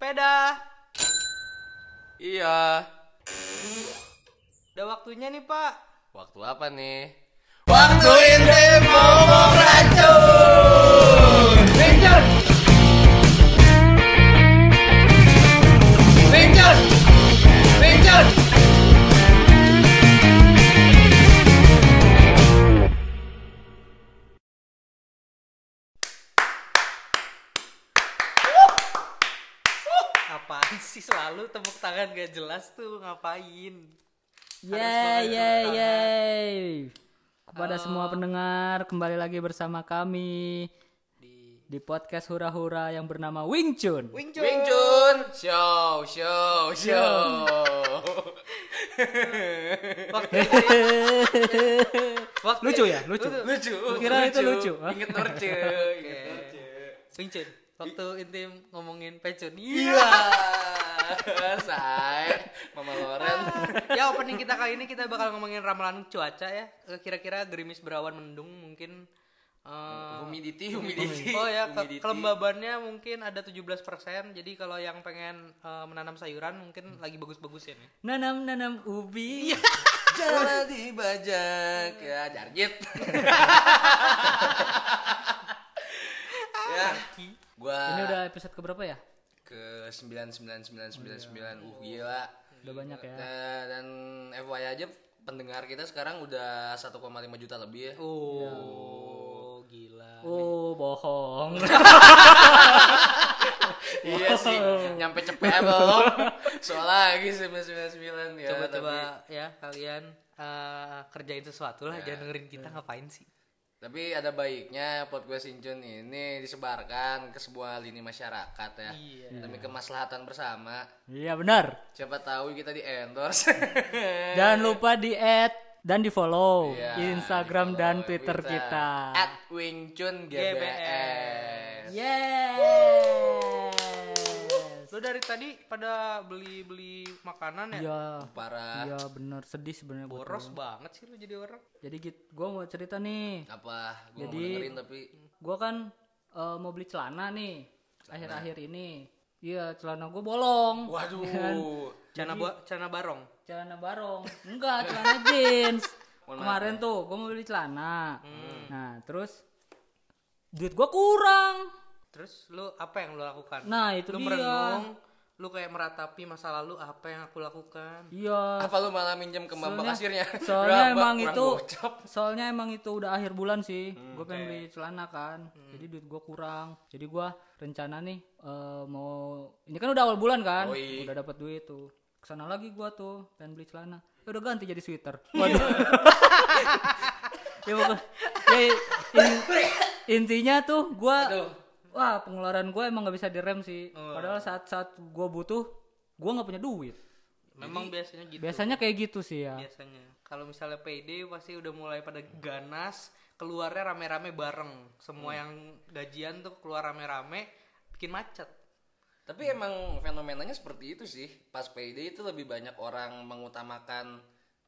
Sepeda. Iya. Udah waktunya nih, Pak. Waktu apa nih? Waktu intip Sih selalu tepuk tangan gak jelas tuh ngapain? Yeay, yeay, yeay. Kepada semua pendengar, kembali lagi bersama kami Di di podcast hura-hura yang bernama Wing Chun. Wing Chun. Wing Chun. Show, show, show. Waktu, waktu Lucu ya, lucu. lucu. Kira itu lucu, hah? Ingat Norce. Ingat Norce. Wing Chun. Waktu intim ngomongin pecun. Iya. Say. Mama Loren. ya opening kita kali ini kita bakal ngomongin ramalan cuaca ya. Kira-kira gerimis berawan mendung mungkin eh, Humidity, humidity. Oh ya, ke- kelembabannya mungkin ada 17%. Jadi kalau yang pengen eh, menanam sayuran mungkin lagi bagus-bagusin ya. Nanam nanam ubi. Jalan di bajak ya jarjit. ya, gua Ini udah episode keberapa ya? Ke sembilan sembilan sembilan sembilan sembilan. Uh gila. Udah banyak ya. Nah, dan FYI aja pendengar kita sekarang udah 1,5 juta lebih ya. Oh, gila. Oh, bohong. iya sih nyampe cepet belum soal lagi 999 ya Coba-coba tapi, ya kalian eh, kerjain sesuatu lah, jangan dengerin kita ngapain sih. Tapi ada baiknya podcast Incun ini disebarkan ke sebuah lini masyarakat ya Iya. demi kemaslahatan bersama Iya benar. siapa tahu kita di endorse Jangan lupa di add dan di follow Iya, Instagram di-follow dan Twitter kita. at Wingchun GBS Yes. Dari tadi pada beli-beli makanan ya? Iya. parah Iya benar sedih sebenarnya Boros lo. banget sih lo jadi orang. Jadi gitu, gue mau cerita nih. apa gue mau Jadi- dengerin tapi Gue kan eh, mau beli celana nih akhir-akhir ini. Iya celana gue bolong. waduh Cana ba- cana barong. Celana barong. Enggak celana jeans. Kemarin tuh gue mau beli celana. Hmm. Nah terus duit gue kurang. Terus lu apa yang lu lakukan? Nah itu lu dia. merenung, lu kayak meratapi masa lalu apa yang aku lakukan. Iya. apa lu malah minjem ke mbak Soalnya- kasirnya Soalnya Berapa? emang Kurang itu gocap. soalnya emang itu udah akhir bulan sih. Hmm, gue pengen beli celana kan. Jadi duit gue kurang. Jadi gua rencana nih eh, mau ini kan udah awal bulan kan. Udah dapat duit tuh. Ke sana lagi gua tuh pengen beli celana. Ya udah ganti jadi sweater. Waduh. ya ya, in- intinya tuh gua Aduh. Wah pengeluaran gue emang nggak bisa direm sih. Oh. Padahal saat-saat gua butuh gua nggak punya duit. Memang biasanya gitu. Biasanya kayak gitu sih ya. Biasanya. Kalau misalnya PD pasti udah mulai pada ganas, keluarnya rame-rame bareng. Semua yang gajian tuh keluar rame-rame, bikin macet. Tapi emang fenomenanya seperti itu sih. Pas payday itu lebih banyak orang mengutamakan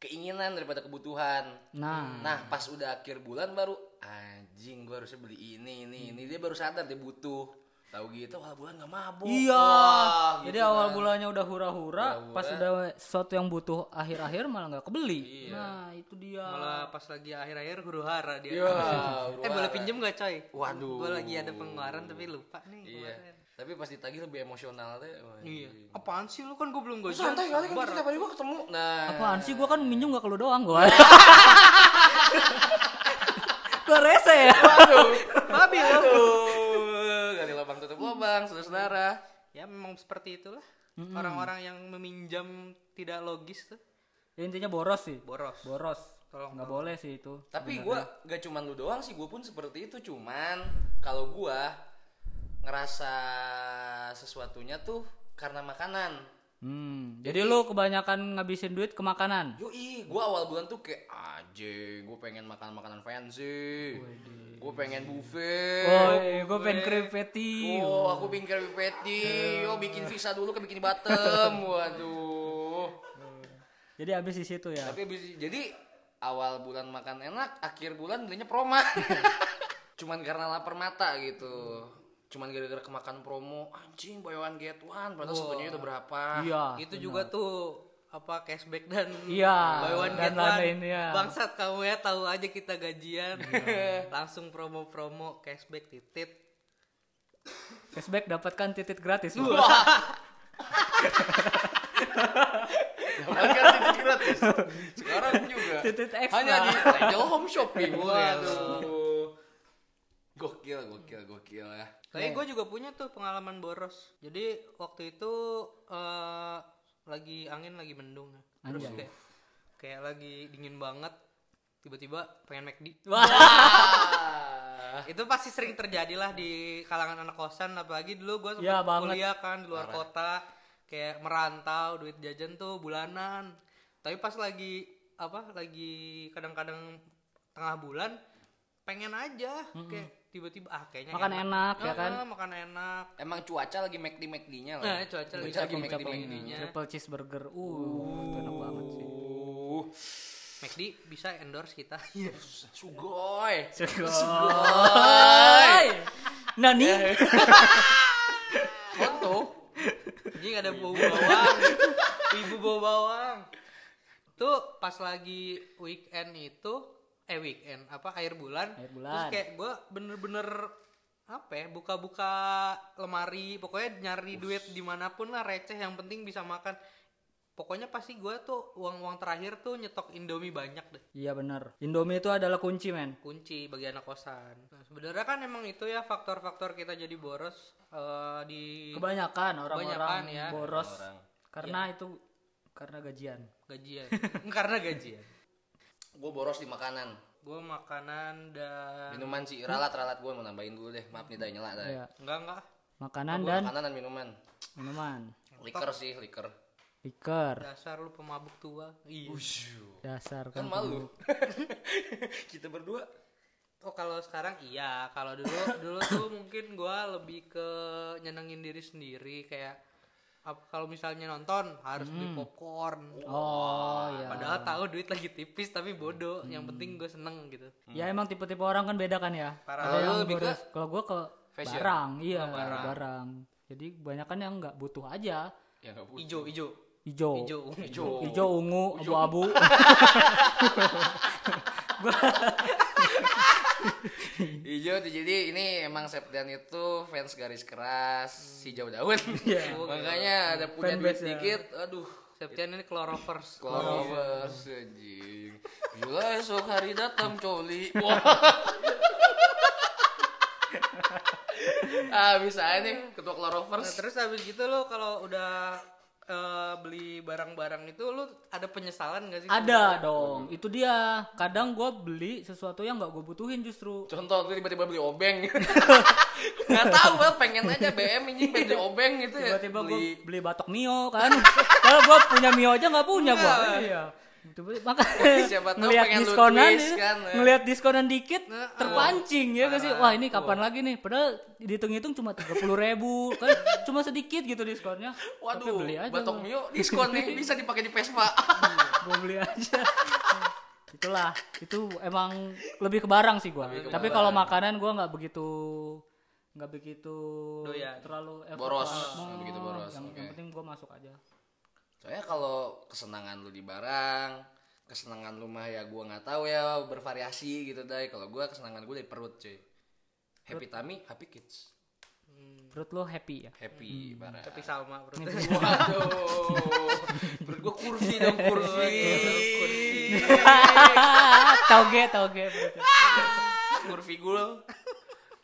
keinginan daripada kebutuhan. Nah, Nah, pas udah akhir bulan baru anjing gua harusnya beli ini ini ini dia baru sadar dia butuh. Tahu gitu, wah bulan gak mabuk. Iya. Wah, Jadi gitu awal kan. bulannya udah hura-hura, Hura-hura. pas udah sesuatu yang butuh akhir-akhir malah nggak kebeli. Iya. Nah, itu dia. Malah pas lagi akhir-akhir huru hara dia. Iya, eh boleh huru-hara. pinjem gak coy? Waduh. Gue lagi ada pengeluaran tapi lupa nih. Iya. kemarin. Tapi pas ditagih lebih emosional deh. Iya. Apaan sih lu kan gue belum gajian. Santai kali kan kita tiap hari gua ketemu. Nah. Apaan sih gua kan minjem gak ke lu doang gua. gua rese ya. Waduh. Babi lu. Aduh. Gali lubang tutup lubang, saudara-saudara. Ya memang seperti itulah. Orang-orang yang meminjam tidak logis tuh Ya, intinya boros sih. boros. Boros. Tolong, nggak boleh sih itu. Tapi gua gak cuman lu doang sih, gue pun seperti itu. Cuman kalau gua ngerasa sesuatunya tuh karena makanan. Hmm. Jadi, lu kebanyakan ngabisin duit ke makanan. Yoi, gua awal bulan tuh kayak aja, gue pengen makan makanan fancy. Gue pengen buffet. Woi, gua pengen krepeti. Oh, aku bikin krepes patty. Oh, bikin visa dulu ke bikin Batam. Waduh. Jadi habis di situ ya. Tapi abis- jadi awal bulan makan enak, akhir bulan belinya proma. Cuman karena lapar mata gitu. Cuman gara-gara kemakan promo anjing buy one get one padahal Wah. sebetulnya udah berapa? Iya. itu juga tuh apa cashback dan Iya, buy one dan get one. lain ya. bangsat kamu ya tahu aja kita gajian. Langsung promo-promo cashback titit. Cashback dapatkan titit gratis. Dapatkan titik gratis? Sekarang juga. Titit ekstra. hanya di Angel Home Shopping waduh gokil gokil gokil ya Tapi gue juga punya tuh pengalaman boros. Jadi waktu itu eh, lagi angin lagi mendung ya. Terus Anjay. kayak kayak lagi dingin banget. Tiba-tiba pengen McD. Ah. Itu pasti sering terjadi lah di kalangan anak kosan apalagi dulu gue Ya, sempat banget. kuliah kan di luar kota kayak merantau duit jajan tuh bulanan. Tapi pas lagi apa lagi kadang-kadang tengah bulan pengen aja kayak tiba-tiba ah kayaknya Makan enak, ya Ah, kan? makan enak emang cuaca lagi McD McD-nya lah Nah, cuaca lagi lagi cakep, McD cakep. McD-nya Triple cheeseburger. Uh, itu enak banget sih. uh McD bisa endorse kita sugoi Sugoi. Nani? foto jadi ada bau bawang ibu bau bawang tuh pas lagi weekend itu eh weekend apa air bulan, Air terus bulan. kayak gue bener-bener apa ya buka-buka lemari pokoknya nyari duit di mana pun lah receh yang penting bisa makan pokoknya pasti gue tuh uang-uang terakhir tuh nyetok indomie banyak deh Iya benar. Indomie itu adalah kunci, men. kunci bagi anak kosan nah, sebenarnya kan emang itu ya faktor-faktor kita jadi boros eh, di Kebanyakan Kebanyakan orang-orang ya. boros Orang. karena itu karena gajian. gajian karena gajian gue boros di makanan. Gue makanan dan minuman sih ralat ralat gue mau nambahin dulu deh. Maaf nih dah nyala dah Iya. enggak enggak. Makanan Gua dan makanan dan minuman. Minuman. liker sih liker. Liker. dasar lu pemabuk tua. Iya. Dasar kan kan. malu. Kita berdua. Oh kalau sekarang? Iya. Kalau dulu dulu tuh mungkin gue lebih ke nyenengin diri sendiri. Kayak kalau misalnya nonton harus beli popcorn Oh, iya. padahal tahu duit lagi tipis tapi bodoh yang penting gue seneng gitu Ya emang tipe-tipe orang kan beda kan ya. Kalau yang lu lebih ke. Kalau gua ke fashion? barang, iya, Oh, barang. barang. Jadi kebanyakan yang nggak butuh aja. ya butuh ijo ijo Hijau. ijo Ijo. Hijau, ungu, abu-abu. Hijau tuh jadi ini emang Septian itu fans garis keras si Jauh Daun. Iya. Makanya ada punya duit Fanbase ya. dikit, aduh. Septian ini Clorovers Clovers anjing. Bila esok hari datang coli. Wah. ah bisa aja nih ketua Nah, Clovers. terus habis gitu lo kalau udah eh, beli barang-barang itu lo ada penyesalan gak sih? Ada dong. Itu dia. Kadang gua beli sesuatu yang nggak gue butuhin justru. Contoh tuh tiba-tiba beli obeng. Nggak tahu bang, pengen aja BM ini beli obeng gitu ya. Tiba-tiba gue beli beli batok mio kan. Kalau gua punya mio aja nggak punya gua. Iya. Tiba-tiba- Makanya Siapa tahu ngelihat pengen lu diskonan twist ya, kan, ya. ngelihat diskonan dikit Nah, terpancing ya gak sih? Wah ini kapan lagi nih? Padahal dihitung-hitung cuma tiga puluh ribu kan? Cuma sedikit gitu diskonnya. Tapi Waduh, beli aja batok mio diskon nih, bisa dipakai di Vespa. gue beli aja. Itulah itu emang lebih ke barang sih gua. Lebih tapi kalau makanan gua nggak begitu nggak begitu Doyan. terlalu Boros, nggak begitu boros, yang, oke. yang penting gua masuk aja Soalnya kalau kesenangan lu di barang, kesenangan lu mah ya gua nggak tahu ya bervariasi gitu dai. Kalau gua kesenangan gua dari perut cuy. Happy tummy, happy kids. perut lo happy ya Happy barang. Tapi sama bro. Waduh, perut gua kursi dong kursi. tauge tauge perutnya. kurvi gul.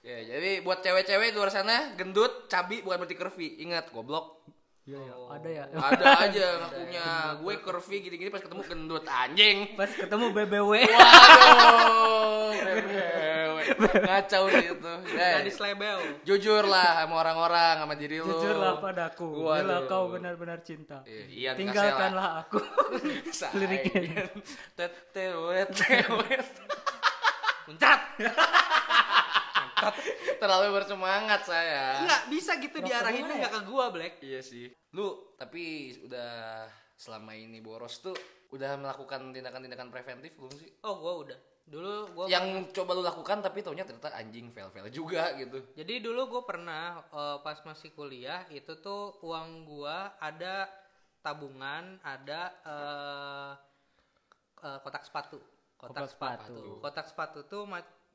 Ya, jadi buat cewek-cewek di luar sana gendut, cabi bukan berarti curvy. Ingat, goblok. Iya, iya. ada ya Ada aja ngakunya. Gue curvy gini-gini pas ketemu gendut anjing. pas ketemu BBW Waduh, bebewe. ngacau sih itu. Eh, Gadis lebel. jujur lah sama orang-orang sama diri lu. jujurlah padaku bila Waduh. kau benar-benar cinta Iya, dikasih tinggalkanlah aku lah. liriknya. Tetewet, tewet. Muncat. Terlalu bersemangat saya. Enggak bisa gitu diarahinnya enggak ke gua, Black. Iya sih. Lu tapi udah selama ini boros tuh udah melakukan tindakan-tindakan preventif belum sih? Oh, gua udah. Dulu gua yang coba lu lakukan tapi taunya ternyata anjing fail-fail juga gitu. Jadi dulu gue pernah eh, pas masih kuliah itu tuh uang gua ada tabungan, ada eh, eh, kotak sepatu. Kotak Kotak, sepatu. sepatu. Kotak sepatu tuh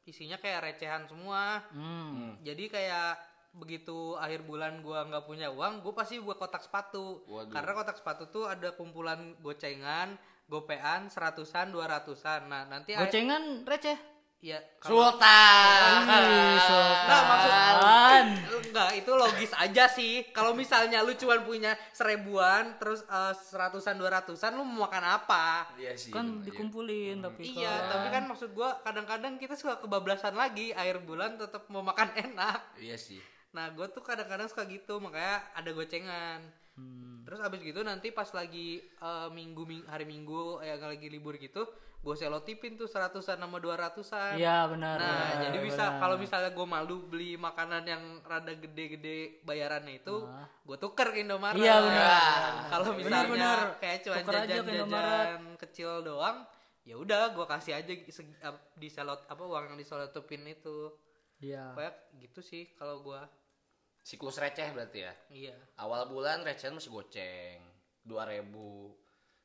isinya kayak recehan semua. Hmm. Jadi kayak begitu akhir bulan gua nggak punya uang, gue pasti buat kotak sepatu. Waduh. Karena kotak sepatu tuh ada kumpulan gocengan, gopean, seratusan, dua ratusan. Nah nanti akhir- Gocengan receh. ya kalau- Sultan. Nah, maksud Sultan. enggak itu logis aja sih. Kalau misalnya lu cuman punya seribuan terus eh, seratusan dua ratusan lu mau makan apa? Iya sih. Kan iya. dikumpulin tapi Iya, kan- tapi kan maksud gua kadang-kadang kita suka kebablasan lagi akhir bulan tetap mau makan enak. Iya sih. Nah, gue tuh kadang-kadang suka gitu, makanya ada gocengan. Hmm. Terus abis gitu nanti pas lagi eh, minggu, ming- hari minggu yang lagi libur gitu, gue selotipin tuh seratusan sama dua ratusan. Iya benar. Nah, benar, jadi bisa kalau misalnya gue malu beli makanan yang rada gede-gede bayarannya itu, Ah. gue tuker ke Indomaret. Iya, benar. Kalau Benar, misalnya benar. kayak cuma jajan-jajan kecil doang, ya udah gue kasih aja di selot apa uang yang diselotipin itu. Iya. Kayak gitu sih kalau gue. Siklus receh berarti ya. Iya. Awal bulan recehan masih goceng. 2000.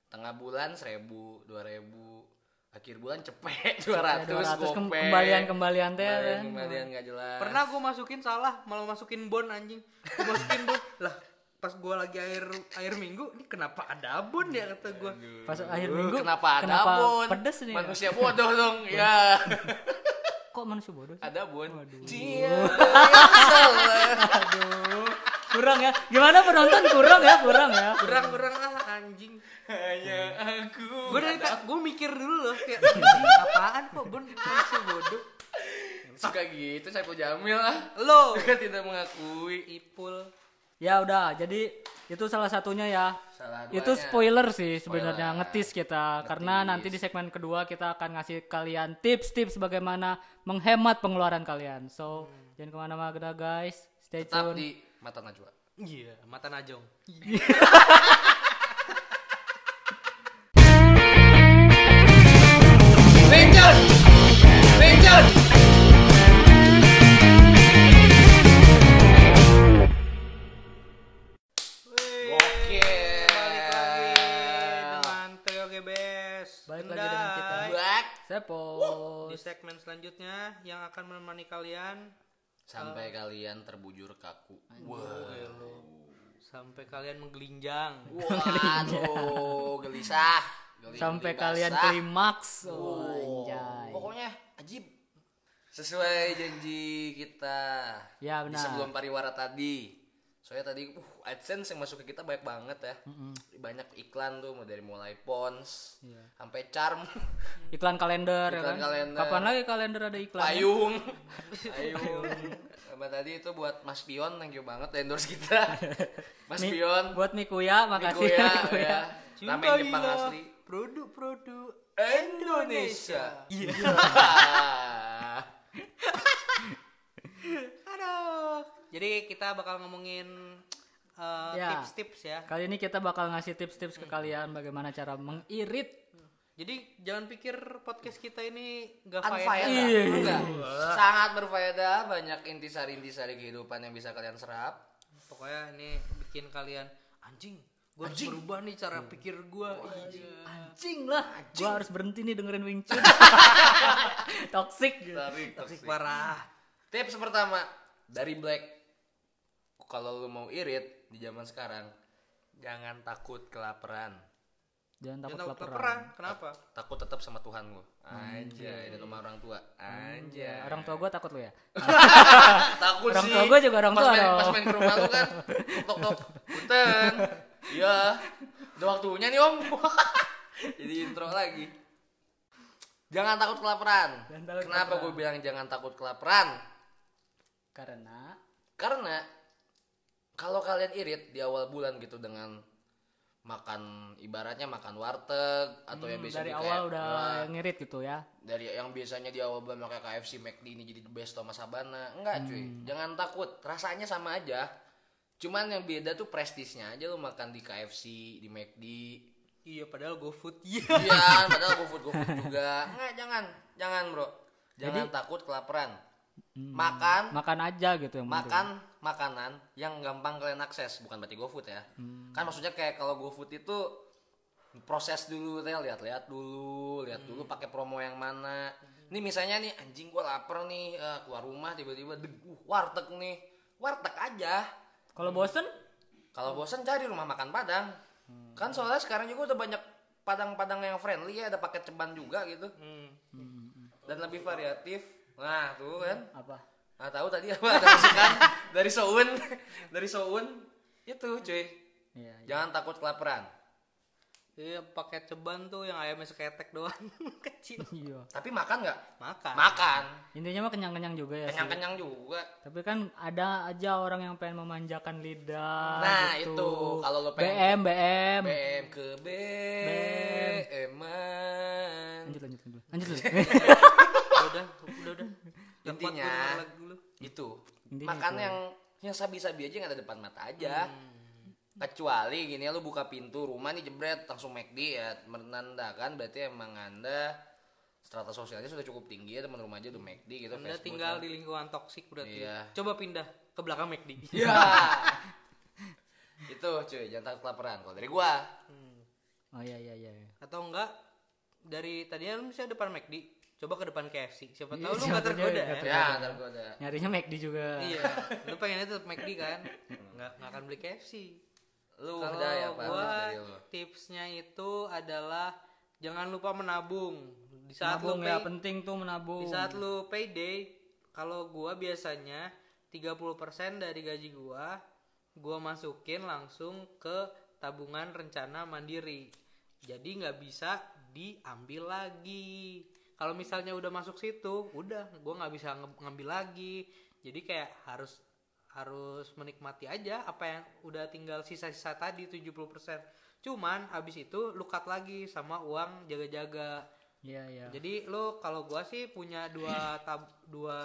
Tengah bulan 1000, 2000. Akhir bulan cepet 200, 200 gopek. kem- kembalian-kembalian teh Kembalian, kan. kembalian nggak jelas. Pernah gue masukin salah, malah masukin bon anjing. Gue masukin bon. lah, pas gue lagi air air minggu, ini kenapa ada bon ya kata gue. Pas akhir Aduh, minggu kenapa ada kenapa bon? pedes nih? ya? Manusia bodoh dong. ya. Kok manusia bodoh sih? ada bon. Waduh. Dia. Aduh. Kurang ya. Gimana penonton kurang ya? Kurang ya. Kurang-kurang ah anjing. Hanya aku. Gue dari gue mikir dulu loh kayak anjing apaan kok bon manusia bodoh. suka gitu Saiful Jamil lah. Lo tidak mengakui. Ipul. Ya udah, jadi itu salah satunya ya. Salah Itu spoiler sih sebenarnya ngetis kita karena nanti di segmen kedua kita akan ngasih kalian tips-tips bagaimana menghemat pengeluaran kalian. So jangan ke mana-mana guys, stay Tetap tune. di mata Najwa. Iya, mata najong. selanjutnya yang akan menemani kalian Sampai kalian terbujur kaku. sampai kalian menggelinjang. Waduh, gelisah. Geli- Sampai geli kalian basah. klimaks. Oh, Oh, anjay. Pokoknya ajib. Sesuai janji kita. Ya, Di benar. sebelum pariwara tadi. Soalnya tadi uh AdSense yang masuk ke kita banyak banget ya. Banyak iklan tuh mau dari mulai Pons Iya. sampai Charm, Iklan kalender ya Iklan kan. kalender. Kapan lagi kalender ada iklan? Payung. Payung. Sama tadi itu buat Mas Pion, thank you banget endorse kita. Mas Mi- Pion. Buat Mikuya, makasih Mikuya, Mikuya. ya. Nama Jepang asli. Produk-produk Indonesia. Iya. Aduh. Jadi kita bakal ngomongin uh, Ya. tips-tips ya. Kali ini kita bakal ngasih tips-tips ke kalian bagaimana cara mengirit. Jadi jangan pikir podcast kita ini gak faedah. Iya. Enggak. Sangat berfaedah, banyak intisari-intisari kehidupan yang bisa kalian serap. Pokoknya ini bikin kalian anjing. Gue harus berubah nih cara pikir gue. Iya. Anjing lah. Gua harus berhenti nih dengerin Wing Chun. Toxic. Tapi Toksik parah. Tips pertama dari Black. Kalau lu mau irit di zaman sekarang, jangan takut kelaparan. Jangan takut Jangan kelaparan. kelaparan. Kenapa? Takut tetap sama Tuhan lu. Anjay, dan sama orang tua. Anjay. Orang tua gua takut lu ya. takut orang sih. tua gua juga orang pas tua main, dong. Pas main ke rumah lu kan, tok tok, punten. Iya, udah waktunya nih om. Jadi intro lagi. Jangan takut kelaparan. Jangan takut Kenapa gue bilang jangan takut kelaparan? Karena Karena kalau kalian irit di awal bulan gitu dengan makan ibaratnya makan warteg atau yang hmm, biasa dari di awal kayak- udah ya, ngirit gitu ya. dari yang biasanya di awal bulan pakai KFC McD ini jadi the best Thomas Sabana enggak cuy Hmm. jangan takut rasanya sama aja cuman yang beda tuh prestisnya aja lu makan di KFC di McD Iya padahal GoFood. Iya. Iya, padahal GoFood GoFood juga. Enggak, jangan. Jangan, Bro. Jangan takut kelaparan. Makan Makan aja gitu yang penting. Makan makanan yang gampang kalian akses, bukan berarti GoFood ya. Kan maksudnya kayak kalau GoFood itu proses dulu teh lihat-lihat dulu, lihat dulu pakai promo yang mana. Ini misalnya nih anjing gua lapar nih eh, keluar rumah tiba-tiba deg, uh, warteg nih. Warteg aja. Kalau bosen Kalau bosan cari rumah makan Padang. Kan soalnya sekarang juga udah banyak Padang-padang yang friendly ya, ada paket ceban juga gitu. Hmm. Dan lebih variatif. Nah, tuh kan. apa? Nah, tahu tadi apa ada masukan dari Soun. dari Soun itu, cuy. Iya. Jangan takut kelaparan. Iya paket ceban tuh yang ayamnya seketek doang kecil. Iya. Tapi makan nggak? Makan. Makan. Intinya mah kenyang-kenyang juga ya. Kenyang-kenyang juga. Tapi kan ada aja orang yang pengen memanjakan lidah. Nah, gitu. itu. Kalau lo pengen- BM, BM. BM ke BM. Lanjut, lanjut, lanjut. Lanjut, lanjut. udah, udah, udah. Intinya itu Intinya makan itu. yang yang sabi-sabi aja yang ada depan mata aja kecuali gini ya lu buka pintu rumah nih jebret langsung McD ya menandakan berarti emang anda strata sosialnya sudah cukup tinggi ya teman rumah aja udah McD gitu Anda fast food tinggal kan. di lingkungan toksik berarti. Iya. Coba pindah ke belakang McD. ya itu cuy jangan takut kelaparan kalau dari gua Oh iya, iya, iya. Atau enggak dari tadinya lu bisa depan McD, coba ke depan KFC. Siapa Iya, tahu lu tergoda nggak ya. tergoda. ya ada Nyarinya McD juga. Iya, lu pengennya tetap McD kan? Enggak enggak akan beli KFC. lu Kalau ya gua tipsnya itu adalah jangan lupa menabung. Di saat Menabung lu ya pay- penting tuh menabung. Di saat lu payday, kalau gua biasanya 30% dari gaji gua gua masukin langsung ke tabungan rencana mandiri. Jadi nggak bisa diambil lagi. Kalau misalnya udah masuk situ, udah gua nggak bisa ngambil lagi. Jadi kayak harus harus menikmati aja apa yang udah tinggal sisa-sisa tadi 70%. Cuman habis itu lu cut lagi sama uang jaga-jaga. Iya, iya. Jadi lo kalau gua sih punya dua tab dua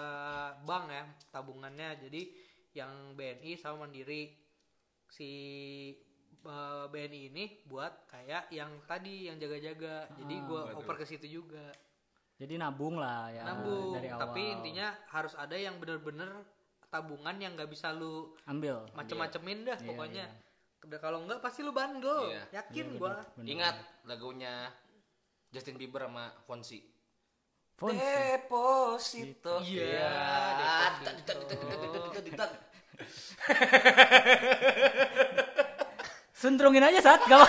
bank ya tabungannya. Jadi yang BNI sama Mandiri. Si eh, BNI ini buat kayak yang tadi yang jaga-jaga. Jadi gua oper ke situ juga. Jadi nabung lah ya Nabung. dari awal. Tapi intinya harus ada yang bener-bener tabungan yang nggak bisa lu ambil. macem-macemin dah Iya, pokoknya. Udah kalau enggak pasti lu bandel. Iya. Yakin gua. ingat lagunya Justin Bieber sama Fonsi Fonsi. Deposito. Iya, deposito. Sentrungin aja saat gak apa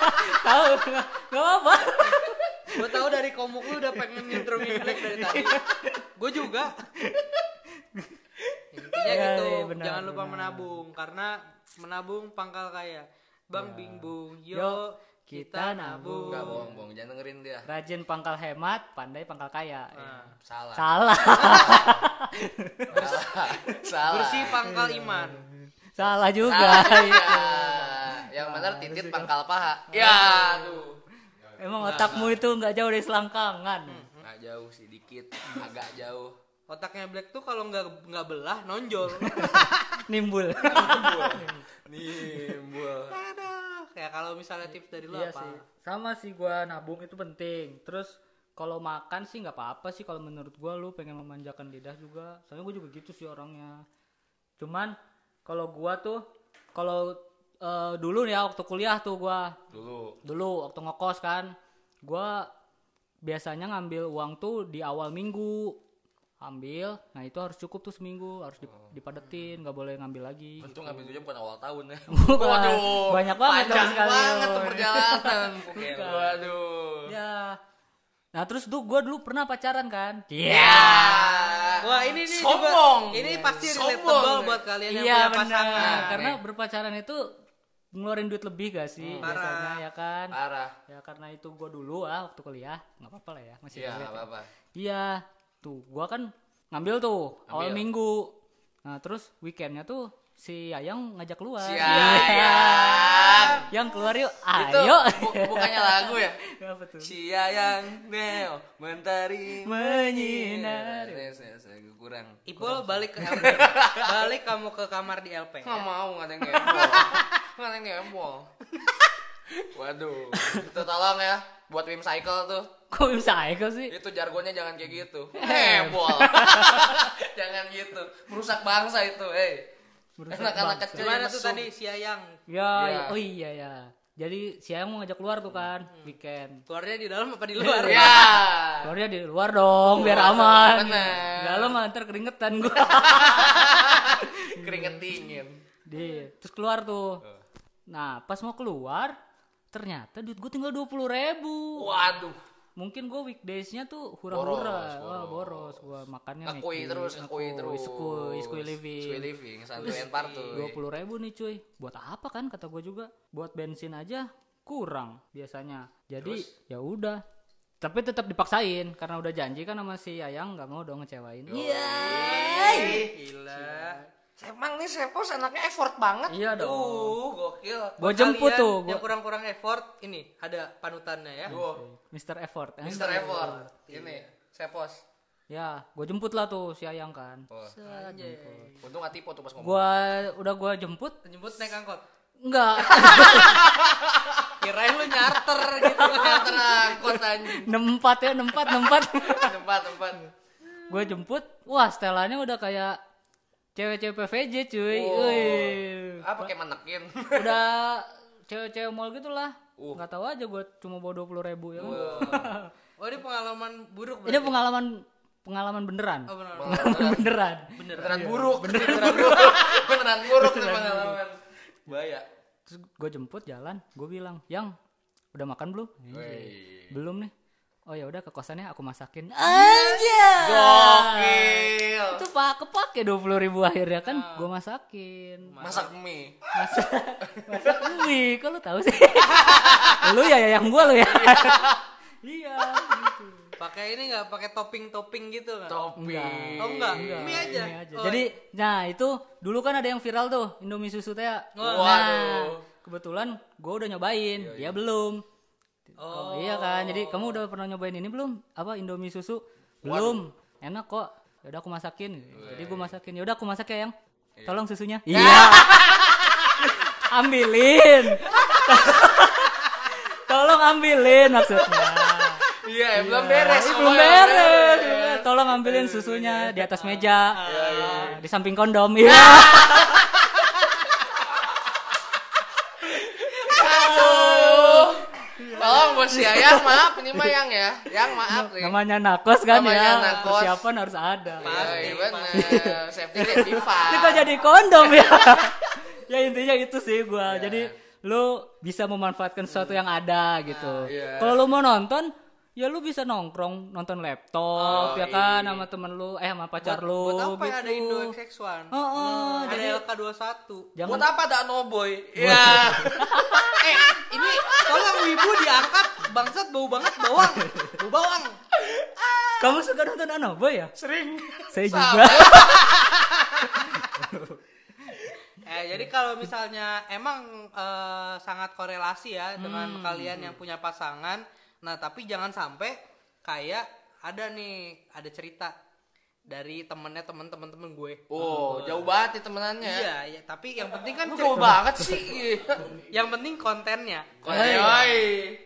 tahu nggak nggak apa Gue tahu dari komuk lu udah pengen nyentrumin Black dari tadi. Gue juga. Intinya Iya, gitu, iya, benar, jangan lupa benar. menabung karena menabung pangkal kaya. Bang Bing Bung, Yuk, yo kita kita nabung. Enggak nabung. bohong bohong jangan dengerin dia. rajin pangkal hemat pandai pangkal kaya Nah, Salah. salah Salah. Salah. bersih pangkal iman. salah juga Salah. Iya. Yang benar titit pangkal paha. Ya, tuh. Emang otakmu itu nggak jauh dari selangkangan. Nggak jauh sih dikit, agak jauh. Otaknya Black tuh kalau nggak nggak belah nonjol. nimbul. Nimbul. Aduh, kayak kalau misalnya tips dari lu iya apa? sih. Sama sih gua nabung itu penting. Terus kalau makan sih nggak apa-apa sih kalau menurut gua. Lu pengen memanjakan lidah juga. Soalnya gua juga gitu sih orangnya. Cuman kalau gua tuh kalau eh, dulu ya waktu kuliah tuh gua Dulu. dulu waktu ngekos kan gua biasanya ngambil uang tuh di awal minggu ambil nah itu harus cukup tuh seminggu harus dip- dipadetin nggak boleh ngambil lagi Untung ngambil duitnya bukan awal tahun ya. Bukan. banyak banget Panjang sekali. banget tuh perjalanan. Bukan. Waduh. ya nah terus tuh gua dulu pernah pacaran kan Ya. Wah ini nih Sombong. juga ini pasti Sombong. relatable buat kalian yang iya punya pasangan. karena berpacaran itu ngeluarin duit lebih gak sih Parah. biasanya ya kan Parah. ya karena itu gua dulu ah waktu kuliah nggak apa-apa lah ya masih Iya, nggak ya. apa-apa. Iya, tuh gua kan ngambil tuh awal Ambil. minggu. Nah terus weekendnya tuh si Ayang ngajak keluar. Siayang. Yang keluar yuk, Itu ayo. bu- bukannya lagu ya? Apa tuh? Siayang Neo mentari Menyinari. Yes, yes, yes, kurang. Ipul balik ke LP. balik kamu ke kamar di LP. Nggak mau nggak ada yang ada yang ngembol. Waduh. Itu tolong ya buat Wim Cycle tuh. Kok bisa cycle sih? Itu jargonnya jangan kayak gitu. Hebol. jangan gitu. Merusak bangsa itu, eh. Merusak Anak-anak bangsa. kecil Gimana tuh tadi si Ayang? Ya, Iya. oh iya ya. Jadi si Ayang mau ngajak keluar tuh kan, weekend. Keluarnya di dalam apa di luar? Ya. Keluarnya di luar dong, biar aman. bener. Dalam mah ntar keringetan gua. Keringet dingin. Di, terus keluar tuh. Nah, pas mau keluar, ternyata duit gue tinggal dua puluh ribu. Waduh. Mungkin gue weekdaysnya tuh hura-hura, Boros, Wah, boros. Gue makannya Mickey. terus, ngekui terus. Skui, skui living. Skui living, santuy and partuy. dua puluh ribu nih cuy buat apa kan kata gue juga buat bensin aja kurang biasanya jadi ya udah tapi tetap dipaksain karena udah janji kan sama si Ayang nggak mau dong ngecewain iya Gila. Emang nih Sepos anaknya effort banget. Iya dong. Uh, gokil. gue jemput tuh Yang gua kurang-kurang effort, ini ada panutannya ya. Duh, Mr. Effort ya. Mr. Effort. Ini Sepos. ya gue jemput lah tuh si Ayang kan Oh. Untung gak tipe tuh pas ngomong. gua udah gua jemput Jemput naik angkot. enggak Kirain lu nyarter gitu. Ternyata angkot anjing. nempat ya nempat nempat Tempat, tempat. gue jemput wah setelannya udah kayak cewek-cewek PVJ cuy Oh. Kayak menekin? udah cewek-cewek mall gitu lah Uh. nggak tahu aja gue cuma bawa dua puluh ribu ya kan. Oh ini pengalaman buruk ini berarti? pengalaman pengalaman beneran Oh benar. beneran Beneran buruk. Beneran buruk. Beneran buruk tuh pengalaman. Bahaya. terus gue jemput jalan gue bilang yang udah makan belum Wih. belum nih oh ya udah ke kosannya aku masakin aja Kepake dua puluh ribu akhirnya kan gue masakin Masak mie. masak masak mie kok lu tahu sih lu ya ya yang gua lu ya iya gitu Pakai ini nggak pakai topping-topping gitu nggak? Topping. Oh enggak, Enggak, mie aja. mie aja. Oh, Jadi, nah itu dulu kan ada yang viral tuh Indomie susu teh. Waduh. Nah, kebetulan gue udah nyobain, dia belum. Oh. iya kan, jadi kamu udah pernah nyobain ini belum? Apa Indomie susu? Belum. Enak kok. Yaudah aku masakin. Jadi gue masakin. Yaudah aku masak ya yang. Tolong susunya. Iya. ambilin. Tolong ambilin maksudnya. Iya, ya, belum beres. Ini semua belum ya, beres. Tolong ambilin susunya di atas meja. Di samping kondom. Iya. Tolong bos si Ayang, maaf ini mah yang ya. Yang maaf nih. Namanya nakos kan Namanya ya. nakos. Persiapan harus ada. Iya bener. Safety. Ini kok jadi kondom ya? ya intinya itu sih gua. Jadi lu bisa memanfaatkan sesuatu yang ada gitu. iya. Kalau lu mau nonton, ya lu bisa nongkrong nonton laptop Oh, ya kan iya. sama temen lu eh sama pacar buat, lu buat apa gitu. ya ada Indo XX1? Oh, oh, ada jadi LK21. jangan Buat apa ada no boy? Iya. eh, ini tolong wibu diangkat bangsat bau banget bawang. Bau bawang. kamu suka nonton Anoboy ya? Sering. Saya juga. Eh, jadi kalau misalnya emang eh, sangat korelasi ya dengan kalian yang punya pasangan, nah tapi jangan sampai kayak ada nih ada cerita dari temennya temen-temen temen gue. Oh, jauh banget nih temenannya. Iya, iya, tapi yang penting kan jauh banget sih. yang penting kontennya. Oi.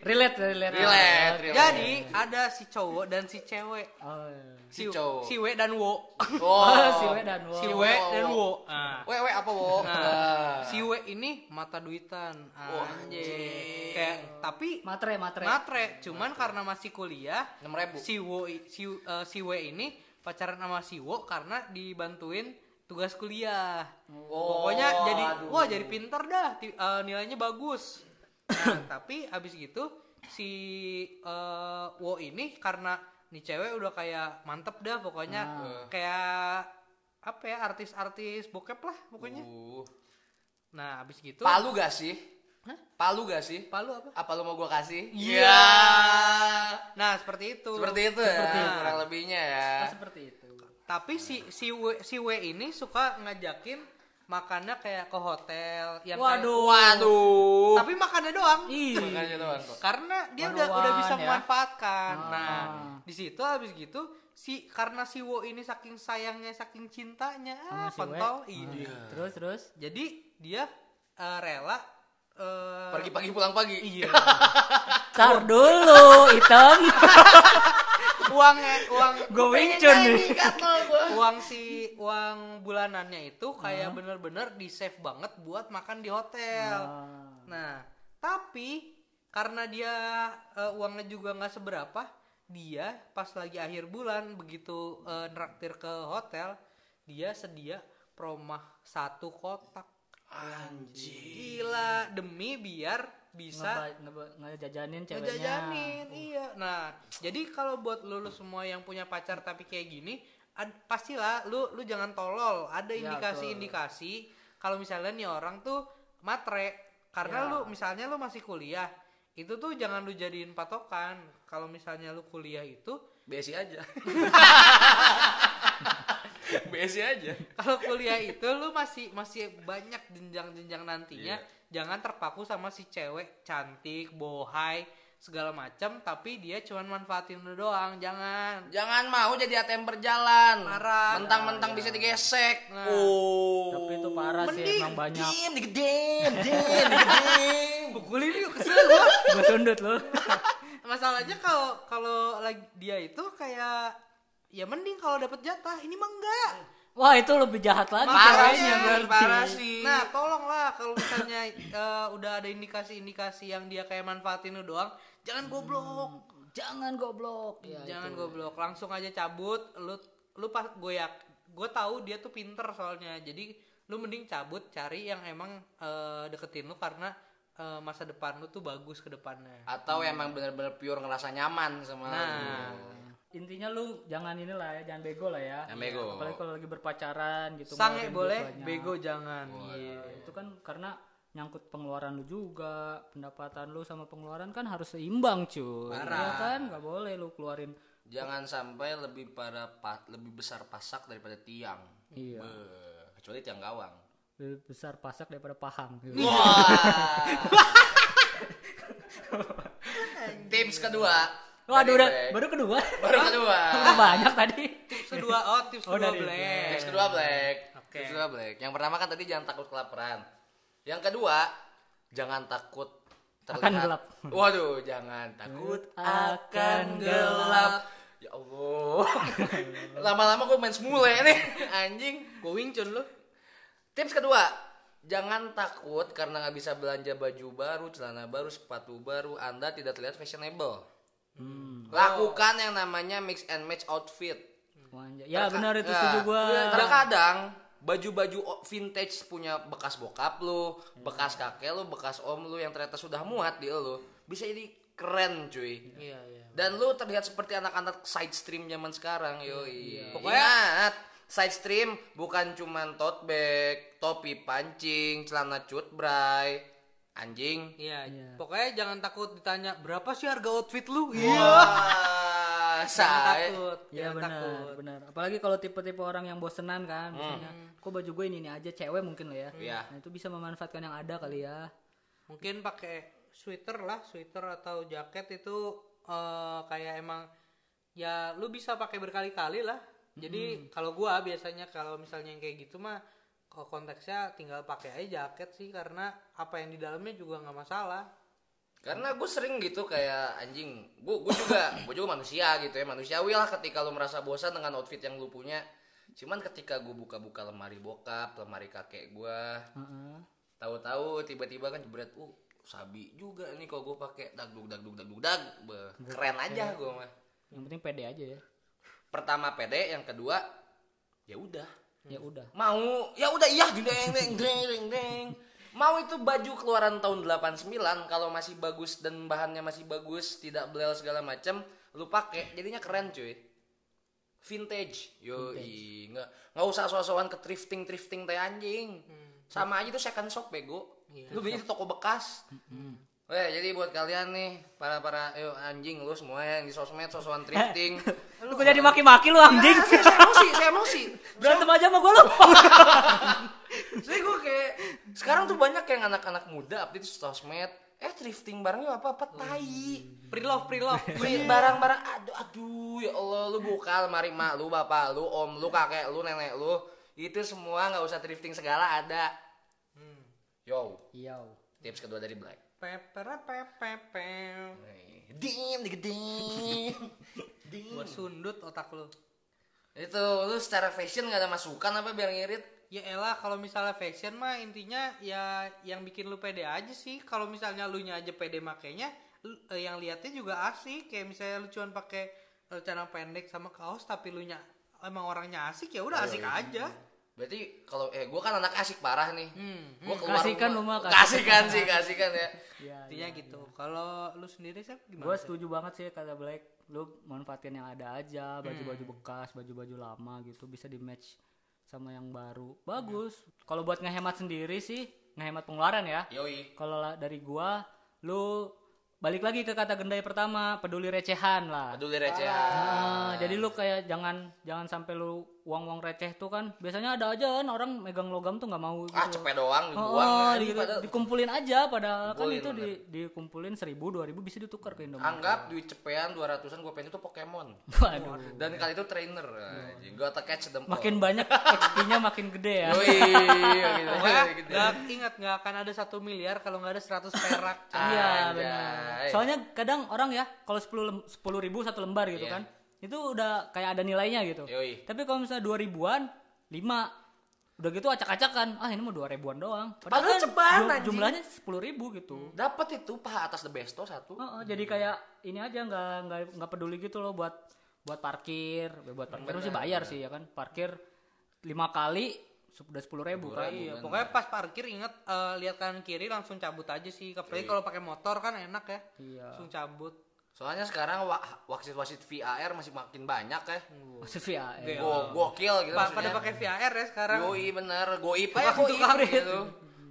relate, relate. Relate, relate. Jadi ada si cowok dan si cewek. Oh, iya. Si cowok. si W dan Wo. Oh, si W dan Wo. si Si W W, dan Wo. Wo. Nah, Wewe apa wo? Nah, si W ini mata duitan. Anjir. anjing. Kayak tapi Matre, matre. matre, cuman karena masih kuliah enam ribu. si Wo si eh, si W ini pacaran sama si Wo karena dibantuin tugas kuliah. Oh, Pokoknya jadi aduh. wah jadi pinter dah, eh, nilainya bagus. Nah, tapi abis gitu si eh, Wo ini karena nih cewek udah kayak mantep dah pokoknya kayak apa ya artis-artis bokep lah pokoknya. Uh. Nah, abis gitu Palu gak sih? Hah? Palu gak sih? Palu apa? Apa lu mau gua kasih? Iya. Nah, seperti itu. Seperti itu Seperti ya, itu. kurang lebihnya ya. Oh, seperti itu. Tapi si si W, si W ini suka ngajakin makannya kayak ke hotel yang kayak- Waduh. Waduh. tapi makannya doang. Ih. Makanya doang kok. Karena dia udah udah bisa ya. memanfaatkan. Ah. Nah, di situ habis gitu si karena si Wo ini saking sayangnya, saking cintanya, ah, si kontol Ah. ini. Terus terus. Jadi dia eh, rela eh, Pergi pagi pulang pagi. iya Tar dulu, hitam. uang uang Gue wincun nih. uang si uang bulanannya itu kayak bener-bener di save banget buat makan di hotel. Nah, tapi karena dia eh, uangnya juga nggak seberapa, dia pas lagi akhir bulan begitu eh, neraktir ke hotel, dia sedia promah satu kotak. Anjing. Gila, demi biar bisa ngejajanin ceweknya. ngejajanin iya nah jadi kalau buat lu, lu semua yang punya pacar tapi kayak gini ad- pastilah lu lu jangan tolol ada Ya, indikasi-indikasi kalau misalnya nih orang tuh matre karena Ya. lu misalnya lu masih kuliah itu tuh jangan lu jadiin patokan kalau misalnya lu kuliah itu Besi aja. Besi aja. kalau kuliah itu lu masih masih banyak jenjang-jenjang nantinya Iya. Jangan terpaku sama si cewek cantik bohai segala macam tapi dia cuman manfaatin lu doang jangan Jangan mau jadi ATM berjalan. Parah. Mentang-mentang bisa digesek. Nah. Oh. Tapi itu parah sih Mending emang banyak. Dim, digedein, dim, digedein. pukulin yuk kesel gua Gue tundut lu. masalahnya kalau kalau lagi dia itu kayak ya mending kalau dapat jatah ini mah enggak Wah itu lebih jahat lagi Parah sih, berarti. parah sih. nah tolonglah kalau misalnya eh, udah ada indikasi-indikasi yang dia kayak manfaatin lu doang jangan goblok Jangan goblok. Ya, jangan itu. goblok langsung aja cabut lu lu pas gue ya gue tahu dia tuh pinter soalnya jadi lu mending cabut cari yang emang eh, deketin lu karena eh, masa depan lu tuh bagus ke depannya Atau emang bener-bener pure ngerasa nyaman sama nah lu. Intinya lu jangan inilah ya, jangan bego lah ya. Jangan bego. Apalagi kalau lagi berpacaran gitu. sange boleh banyak. bego jangan Iya, itu kan karena nyangkut pengeluaran lu juga, pendapatan lu sama pengeluaran kan harus seimbang cuy. Iya kan, nggak boleh lu keluarin. Jangan sampai lebih pada pa- lebih besar pasak daripada tiang. Iya. Beuh, kecuali tiang gawang. Lebih besar pasak daripada pahang. Wah. Tips kedua. Waduh, dari udah Black. baru kedua. baru kedua. Udah banyak tadi. tips kedua oh tips Oh, kedua dari black Tips kedua Black. Oke. Tips kedua Black. Yang pertama kan tadi jangan takut kelaparan. Yang kedua, jangan takut Akan gelap. Waduh, jangan takut Akan gelap. Ya Allah. Lama-lama gue main semule nih, anjing. gue wingcun lu Tips kedua, jangan takut karena nggak bisa belanja baju baru, celana baru, sepatu baru, Anda tidak terlihat fashionable. Lakukan yang namanya mix and match outfit. Wanja- Ya Terka- benar itu Ya, setuju gua. Terkadang baju-baju vintage punya bekas bokap lu, bekas kakek lu, bekas om lu yang ternyata sudah muat di lu, bisa jadi keren cuy. iya iya Dan lu terlihat seperti anak-anak side stream zaman sekarang, yoi. Pokoknya- Ingat, side stream bukan cuman tote bag, topi pancing, celana cut bray, anjing. iya Iya. pokoknya jangan takut ditanya berapa sih harga outfit lu Wah, jangan saya takut Iya jangan benar, takut benar. Apalagi kalau tipe-tipe orang yang bosenan kan, misalnya, kok baju gue ini ini aja cewek mungkin lo ya. Iya. Nah, itu bisa memanfaatkan yang ada kali ya. mungkin pakai sweater lah sweater atau jaket itu eh, kayak emang ya lu bisa pakai berkali-kali lah jadi kalau gua biasanya kalau misalnya yang kayak gitu mah kalau konteksnya tinggal pakai aja jaket sih karena apa yang di dalamnya juga nggak masalah Karena gue sering gitu kayak anjing, gue gue juga gue juga manusia gitu ya manusiawi lah ketika lu merasa bosan dengan outfit yang lu punya. Cuman ketika gue buka-buka lemari bokap, lemari kakek gue, Heeh. tahu-tahu tiba-tiba kan jebret, uh sabi juga nih kalau gue pakai dagdug dagdug dagdug dag, keren aja gue mah. Yang penting pede aja ya. Pertama pede, yang kedua ya udah Ya udah. mau ya udah iya deng deng deng deng deng mau itu baju keluaran tahun 89 kalau masih bagus dan bahannya masih bagus tidak belel segala macam lu pakai jadinya keren cuy. Vintage. Yo nggak nggak usah sosokan ke thrifting thrifting teh anjing. Sama aja tuh second shop bego. Lu beli di toko bekas Weh, jadi buat kalian nih para para yo anjing lu semua yang di sosmed sosokan thrifting Lu kok jadi maki-maki lu anjing. Ah, saya, saya emosi saya emosi Berantem aja sama gua lu. Jadi gue kayak sekarang tuh banyak yang anak-anak muda update di sosmed, eh thrifting barangnya apa apa tai. pre-love pre-love Beli barang-barang aduh aduh ya Allah lu buka lemari mak lu, bapak lu, om lu, kakek lu, nenek lu. Itu semua nggak usah thrifting segala ada. Yo. Iya. Tips kedua dari Black. Pepera pepepem. Dim, digedim. Dim. Gua sundut otak lu. Itu lu secara fashion gak ada masukan apa biar ngirit? Ya elah kalau misalnya fashion mah intinya ya yang bikin lu pede aja sih. Kalau misalnya lu nya aja pede makainya, lu- eh, yang liatnya juga asik. Kayak misalnya lu cuman pakai eh, celana pendek sama kaos tapi lu nya emang orangnya asik ya udah asik aja. Berarti kalau eh gua kan anak asik parah nih. Hmm, Gua hmm. keluar Kasihkan rumah- lu mah, kasihkan. Kasihkan sih, kasihkan ya. Iya. Intinya gitu. Kalau lu sendiri sih Gue gimana? Sih? setuju banget sih kata Black. Lu manfaatin yang ada aja, baju-baju Hmm. bekas, baju-baju lama gitu bisa di match sama yang baru. Bagus. Kalau buat ngehemat sendiri sih, ngehemat pengeluaran ya. Yoi. Kalau la- dari gua, lu balik lagi ke kata gendai pertama, peduli recehan lah. Peduli receh. Ah, jadi lu kayak jangan jangan sampai lu uang-uang receh tuh kan biasanya ada aja kan orang megang logam tuh nggak mau gitu. Ah, cepet doang Oh, dibuang. oh, anjing, di- padahal- dikumpulin aja padahal kan itu di, dikumpulin seribu dua ribu bisa ditukar ke Indomaret. Anggap duit cepean 200-an gue pengen itu Pokemon. Waduh. Dan kali itu trainer. Gue tak catch them all. Makin banyak XP-nya makin gede ya. Yoi, gitu. Nggak ingat nggak akan ada satu miliar kalau nggak ada 100 perak. Iya benar. Soalnya kadang orang ya kalau sepuluh sepuluh ribu satu lembar gitu Iya. kan, itu udah kayak ada nilainya gitu. Yoi. Tapi kalau misalnya dua ribuan, lima udah gitu acak-acakan. Ah ini mau dua ribuan doang. Padahal kan ceban, jum- jumlahnya sepuluh ribu gitu. Dapat itu paha atas the besto satu. Oh, oh, jadi kayak ini aja nggak nggak nggak peduli gitu loh buat buat parkir, buat parkir mesti bayar sih ya kan. Parkir lima kali sudah sepuluh ribu kan. Iya, pokoknya pas parkir inget eh, lihat kanan kiri langsung cabut aja sih. Apalagi kalau pakai motor kan enak ya. Iya. Langsung cabut. Soalnya sekarang wa- wasit-wasit VAR masih makin banyak ya. Masih VAR. Iya. Go gokil gitu Pa- pada pakai VAR ya sekarang. Yoi bener, goib aja Tukang- goib gitu.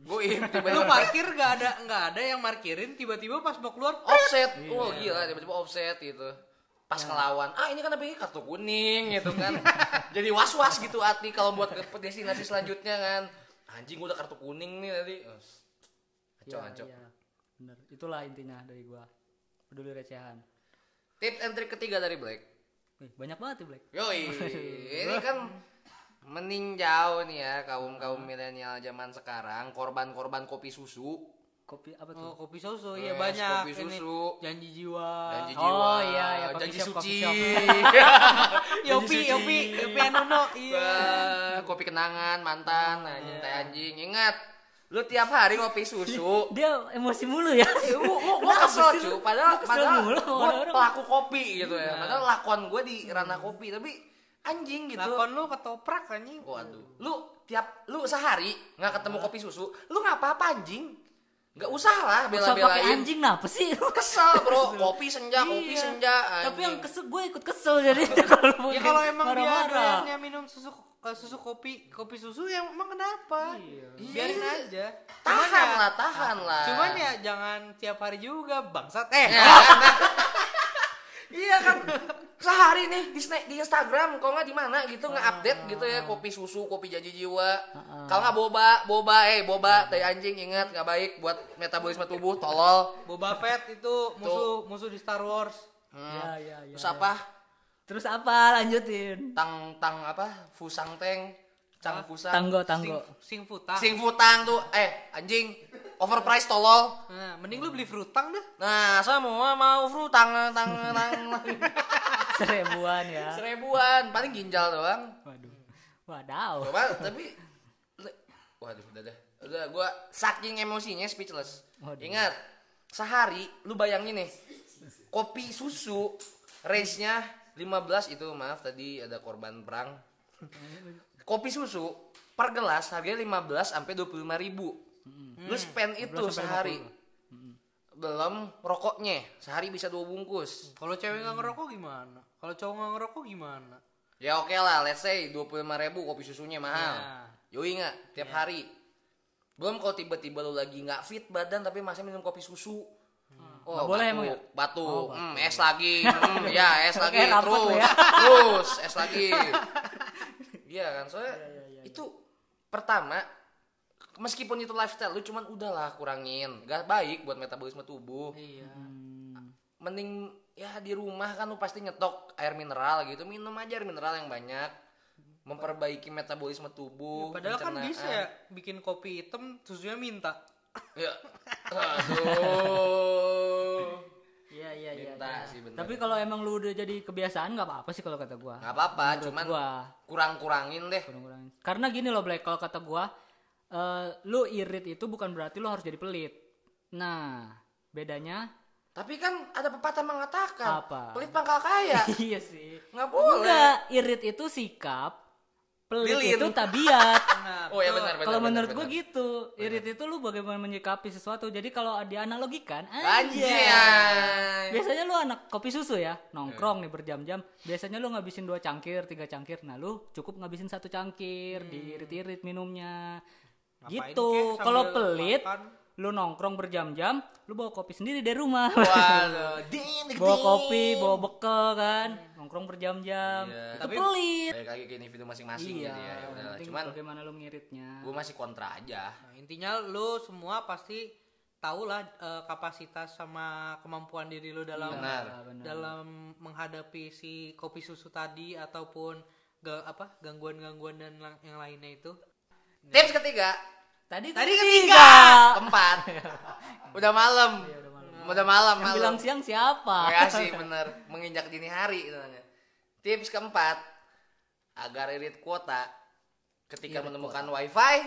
Goib Lu tiba-tiba parkir nggak ada nggak ada yang markirin tiba-tiba pas mau keluar offset. Iya. Oh gila tiba-tiba offset gitu. Pas ngelawan, ah ini kan tapi kartu kuning gitu kan. Jadi was-was gitu hati kalau buat ke destinasi selanjutnya kan. Anjing udah kartu kuning nih tadi. Kacau, Iya, kacau. iya. Bener. Itulah intinya dari gua. Peduli recehan. Tips and trick ketiga dari Black. Wih, banyak banget ya Black. Yoi, ini kan meninjau nih ya kaum kaum milenial zaman sekarang korban-korban kopi susu Kopi apa tuh? Oh, kopi susu iya Yes, banyak kopi ini susu. janji jiwa. janji Oh, jiwa iya, iya, coffee janji shop, suci Yopi, Yopi, Yopi Anuno. Iya. Kopi kenangan mantan anjing teh anjing ingat lu tiap hari ngopi susu Dia emosi mulu ya. Gua, gua, gua kesel cu, padahal, padahal mulu gua pelaku kopi gitu ya Padahal lakon gue di ranah kopi, tapi anjing gitu Lakon lu ketoprak anjing. Waduh, lu tiap lu sehari nggak ketemu kopi susu, lu nggak apa-apa anjing. Nggak usah lah Usah pakai bela-belain. anjing napa sih? Kesel bro, kopi senja, kopi Iya. senja. Tapi yang kesel gue ikut kesel jadi kalau Ya kalau emang dia doyannya minum susu eh, susu kopi kopi susu yang emang kenapa? Iya. Biarin aja. Cuman tahan ya- lah, tahan lah. Cuman ya jangan tiap hari juga bangsat. Eh, Ya, iya kan sehari nih di, di Instagram kalau nggak di mana gitu nggak update gitu ya kopi susu kopi janji jiwa kalau nggak boba boba eh boba teh anjing ingat nggak baik buat metabolisme tubuh tolol Boba Fett itu musuh musuh di Star Wars. Iya, iya, iya. terus apa Terus apa? Lanjutin. tang tang apa fusang teng cang fusang Tanggo, tanggo. Sing, sing futang. sing futang tuh eh anjing overpriced tolol Nah, mending lu beli frutang dah. nah semua mau frutang tang tang Seribuan ya. seribuan paling ginjal doang Waduh. Wadaw. coba tapi waduh udah deh udah gua saking emosinya speechless Waduh. ingat sehari lu bayangin nih kopi susu range nya 15 itu maaf tadi ada korban perang. Kopi susu per gelas harganya 15 sampai 25 ribu. Lu spend itu 15 sampai sehari. belum rokoknya sehari bisa dua bungkus. Kalau cewek nggak ngerokok gimana? Kalau cowok nggak ngerokok gimana? ya oke lah let's say 25 ribu kopi susunya mahal. Nah. yoi nggak? Tiap hari. Belum kalau tiba-tiba lu lagi nggak fit badan tapi masih minum kopi susu Oh, boleh batuk, emang ya? Batuk, Oh, Hmm, es lagi, Hmm, ya es lagi, rapat terus, ya. terus es lagi. Iya kan, soalnya itu pertama meskipun itu lifestyle lu cuman udahlah kurangin, gak baik buat metabolisme tubuh. Iya. Hmm. Mending ya di rumah kan lu pasti nyetok air mineral gitu, minum aja air mineral yang banyak, memperbaiki metabolisme tubuh. Padahal kan pencernaan. bisa ya bikin kopi hitam susunya minta. Ya. Aduh. Iya iya iya. Minta iya. sih, bener. Tapi kalau emang lu udah jadi kebiasaan nggak apa-apa sih kalau kata gua. Nggak apa-apa, cuman gua kurang-kurangin deh. kurang-kurangin. Karena gini loh Black, kalau kata gua eh, lu irit itu bukan berarti lu harus jadi pelit. Nah, bedanya Tapi kan ada pepatah mengatakan, Apa? pelit pangkal kaya. iya sih. Nggak boleh. Enggak, irit itu sikap, pelit Lilin. itu tabiat. Nah, Oh ya benar benar. kalau menurut gua gitu, irit itu lu bagaimana menyikapi sesuatu. Jadi kalau dianalogikan, Anjay. anjay. Biasanya lu anak kopi susu ya, nongkrong nih berjam-jam. Biasanya lu ngabisin dua cangkir, tiga cangkir. Nah lu cukup ngabisin satu cangkir, diirit-irit minumnya. Ngapain gitu. Kalau pelit, makan? lu nongkrong berjam-jam, lu bawa kopi sendiri dari rumah. Waduh, ding, ding, bawa kopi, bawa bekal kan, nongkrong berjam-jam. Iya. Itu Tapi- pelit. Balik lagi ke individu masing-masing Iya, gitu ya. ya udahlah. Cuman bagaimana lu ngiritnya. gue masih kontra aja. Nah, intinya lu semua pasti tahu lah eh, kapasitas sama kemampuan diri lu dalam Benar. Iya, benar. dalam menghadapi si kopi susu tadi ataupun ga- apa gangguan-gangguan dan lang- yang lainnya itu. Tips ketiga, Tadi Tadi ketiga. keempat. Udah malam. Udah malam, Yang malam. bilang siang siapa? Ya sih bener menginjak dini hari namanya. Tips keempat agar irit kuota ketika menemukan wifi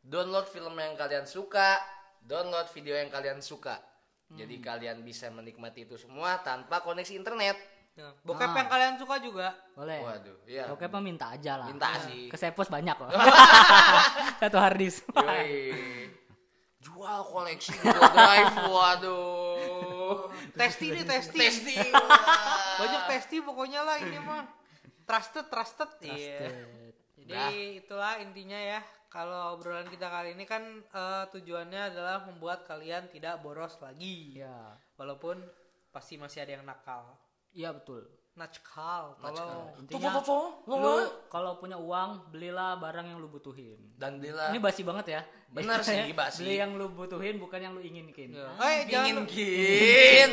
download film yang kalian suka download video yang kalian suka jadi kalian bisa menikmati itu semua tanpa koneksi internet Ya, bokep Ah. yang kalian suka juga. Boleh. waduh iya Oke, apa minta aja lah. minta sih Ke Sepos banyak loh. Satu harddisk. Yoi. jual koleksi Google Drive waduh Testi nih, testi. testi Banyak testi pokoknya lah ini mah. Trusted, trusted. Iya. Jadi Dah. itulah intinya ya. Kalau obrolan kita kali ini kan eh, tujuannya adalah membuat kalian tidak boros lagi. Iya. Walaupun pasti masih ada yang nakal. Iya betul. Nakal, tolong. Intinya lu kalau punya uang belilah barang yang lu butuhin. dan belilah Ini basi banget ya. Bener sih, basi. Beli yang lu butuhin bukan yang lu inginkin. Ya. Jangan Inginkin.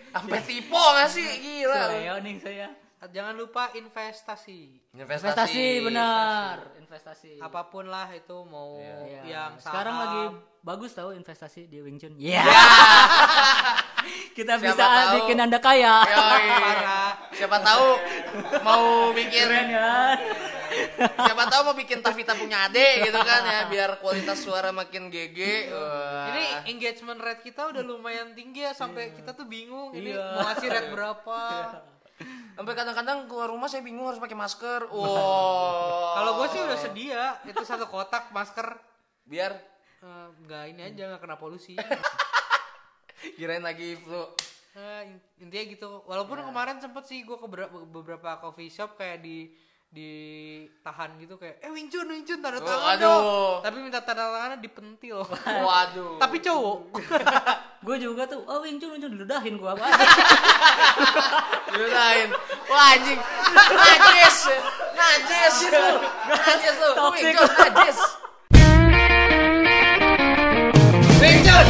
Sampai tipe gak sih gila Leo nih saya. Jangan lupa investasi. Investasi, benar. Investasi. Apa pun lah itu mau Iya. yang saham. Sekarang lagi bagus tahu investasi di Wing Chun. Iya. Kita Siapa bisa tahu. bikin Anda kaya. Yoi. Siapa tahu mau bikin Keren ya. siapa tahu mau bikin Tavita punya adik gitu kan ya biar kualitas suara makin GG. Wah. Ini engagement rate kita udah lumayan tinggi ya sampai kita tuh bingung ini Iya. mau ngasih rate berapa. Sampai kadang-kadang keluar rumah saya bingung harus pakai masker. Wow. Kalau gue sih udah sedia itu satu kotak masker biar nggak ini aja nggak kena polusi. kirain lagi flu. In- intinya gitu. Walaupun kemarin sempet sih gue ke ber- beberapa coffee shop kayak di ditahan gitu kayak eh Wing Chun tanda Oh, tangan aduh. dong. Tapi minta tanda tangannya dipentil. Waduh. Tapi cowok gue juga tuh oh Wing Chun Wing Chun diludahin gue apa diludahin. Wah anjing. Najis. Najis lu. Najis lu. Wing Chun najis. Wing Chun